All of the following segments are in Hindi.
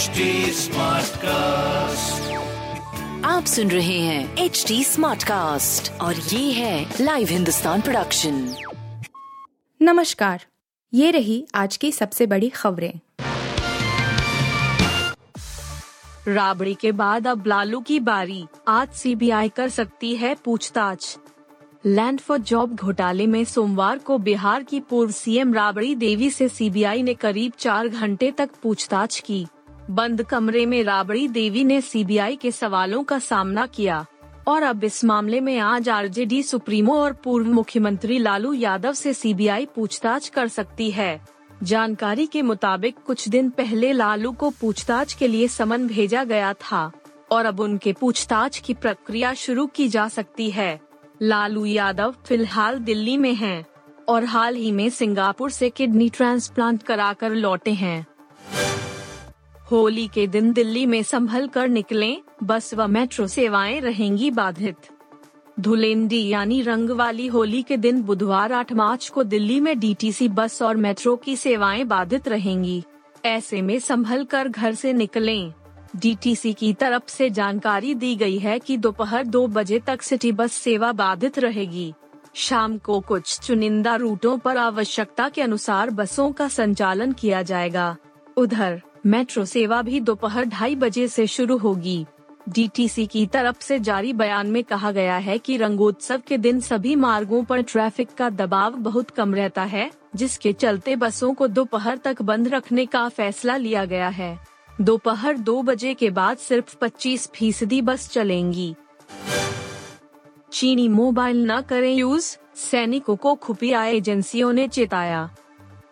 HD कास्ट आप सुन रहे हैं एच डी स्मार्ट कास्ट और ये है लाइव हिंदुस्तान प्रोडक्शन नमस्कार ये रही आज की सबसे बड़ी खबरें। राबड़ी के बाद अब लालू की बारी। आज सीबीआई कर सकती है पूछताछ। लैंड फॉर जॉब घोटाले में सोमवार को बिहार की पूर्व सीएम राबड़ी देवी से सीबीआई ने करीब चार घंटे तक पूछताछ की। बंद कमरे में राबड़ी देवी ने सीबीआई के सवालों का सामना किया। और अब इस मामले में आज आरजेडी, सुप्रीमो और पूर्व मुख्यमंत्री लालू यादव से सीबीआई पूछताछ कर सकती है। जानकारी के मुताबिक कुछ दिन पहले लालू को पूछताछ के लिए समन भेजा गया था, और अब उनके पूछताछ की प्रक्रिया शुरू की जा सकती है। लालू यादव फ़िलहाल दिल्ली में हैं, और हाल ही में सिंगापुर से किडनी ट्रांसप्लांट कराकर लौटे हैं। होली के दिन दिल्ली में संभल कर निकले, बस व मेट्रो सेवाएँ रहेंगी बाधित। धुलेंडी यानी रंग वाली होली के दिन बुधवार 8 मार्च को दिल्ली में डीटीसी बस और मेट्रो की सेवाएँ बाधित रहेंगी। ऐसे में संभल कर घर से निकलें। डीटीसी की तरफ़ से जानकारी दी गई है कि दोपहर दो बजे तक सिटी बस सेवा बाधित रहेगी। शाम को कुछ चुनिंदा रूटों पर आवश्यकता के अनुसार बसों का संचालन किया जाएगा। उधर मेट्रो सेवा भी दोपहर ढाई बजे से शुरू होगी। डीटीसी की तरफ़ से जारी बयान में कहा गया है कि रंगोत्सव के दिन सभी मार्गों पर ट्रैफ़िक का दबाव बहुत कम रहता है, जिसके चलते बसों को दोपहर तक बंद रखने का फैसला लिया गया है। दोपहर दो बजे के बाद सिर्फ़ 25 फ़ीसदी बस चलेंगी। चीनी मोबाइल न करें यूज़, सैनिकों को खुफिया एजेंसियों ने चेताया।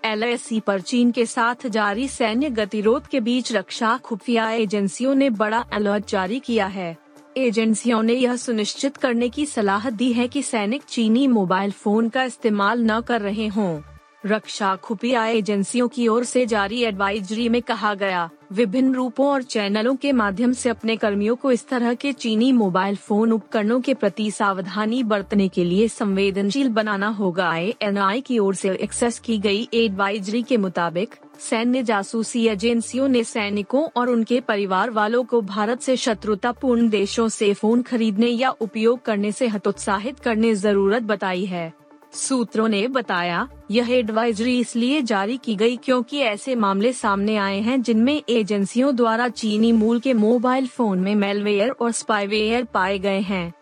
एल पर चीन के साथ जारी सैन्य गतिरोध के बीच रक्षा खुफिया एजेंसियों ने बड़ा अलर्ट जारी किया है। एजेंसियों ने यह सुनिश्चित करने की सलाह दी है कि सैनिक चीनी मोबाइल फ़ोन का इस्तेमाल न कर रहे हों। रक्षा खुफिया एजेंसियों की ओर से जारी एडवाइजरी में कहा गया, विभिन्न रूपों और चैनलों के माध्यम से अपने कर्मियों को इस तरह के चीनी मोबाइल फ़ोन उपकरणों के प्रति सावधानी बरतने के लिए संवेदनशील बनाना होगा। आई की ओर से एक्सेस की गई एडवाइजरी के मुताबिक, सैन्य जासूसी एजेंसियों ने सैनिकों और उनके परिवार वालों को भारत से शत्रुतापूर्ण देशों से फ़ोन खरीदने या उपयोग करने से हतोत्साहित करने ज़रूरत बताई है। सूत्रों ने बताया, यह एडवाइजरी इसलिए जारी की गई क्योंकि ऐसे मामले सामने आए हैं जिनमें एजेंसियों द्वारा चीनी मूल के मोबाइल फ़ोन में मेलवेयर और स्पाईवेयर पाए गए हैं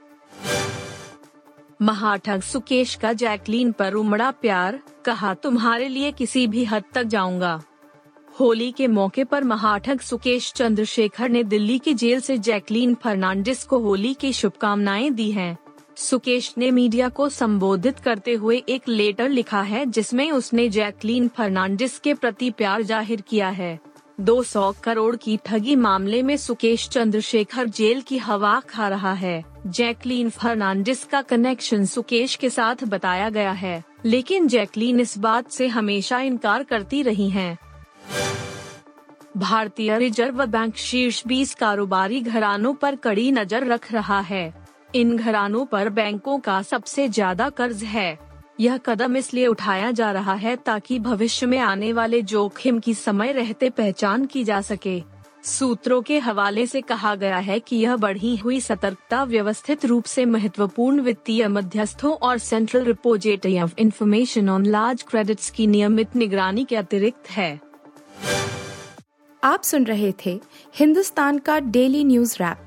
महाठग सुकेश का जैकलीन पर उमड़ा प्यार, कहा, तुम्हारे लिए किसी भी हद तक जाऊँगा होली के मौके पर महाठग सुकेश चंद्रशेखर ने दिल्ली की जेल से जैकलीन फर्नांडिस को होली की शुभकामनाएँ दी हैं। सुकेश ने मीडिया को संबोधित करते हुए एक लेटर लिखा है जिसमें उसने जैकलीन फर्नांडिस के प्रति प्यार ज़ाहिर किया है। 200 करोड़ की ठगी मामले में सुकेश चंद्रशेखर जेल की हवा खा रहा है। जैकलीन फर्नांडिस का कनेक्शन सुकेश के साथ बताया गया है, लेकिन जैकलीन इस बात से हमेशा इनकार करती रही हैं। भारतीय रिज़र्व बैंक शीर्ष 20 कारोबारी घरानों पर कड़ी नज़र रख रहा है। इन घरानों पर बैंकों का सबसे ज़्यादा कर्ज है। यह कदम इसलिए उठाया जा रहा है ताकि भविष्य में आने वाले जोखिम की समय रहते पहचान की जा सके। सूत्रों के हवाले से कहा गया है कि यह बढ़ी हुई सतर्कता व्यवस्थित रूप से महत्वपूर्ण वित्तीय मध्यस्थों और central repository of information on large credits की नियमित निगरानी के अतिरिक्त है। आप सुन रहे थे हिंदुस्तान का डेली न्यूज़ रैप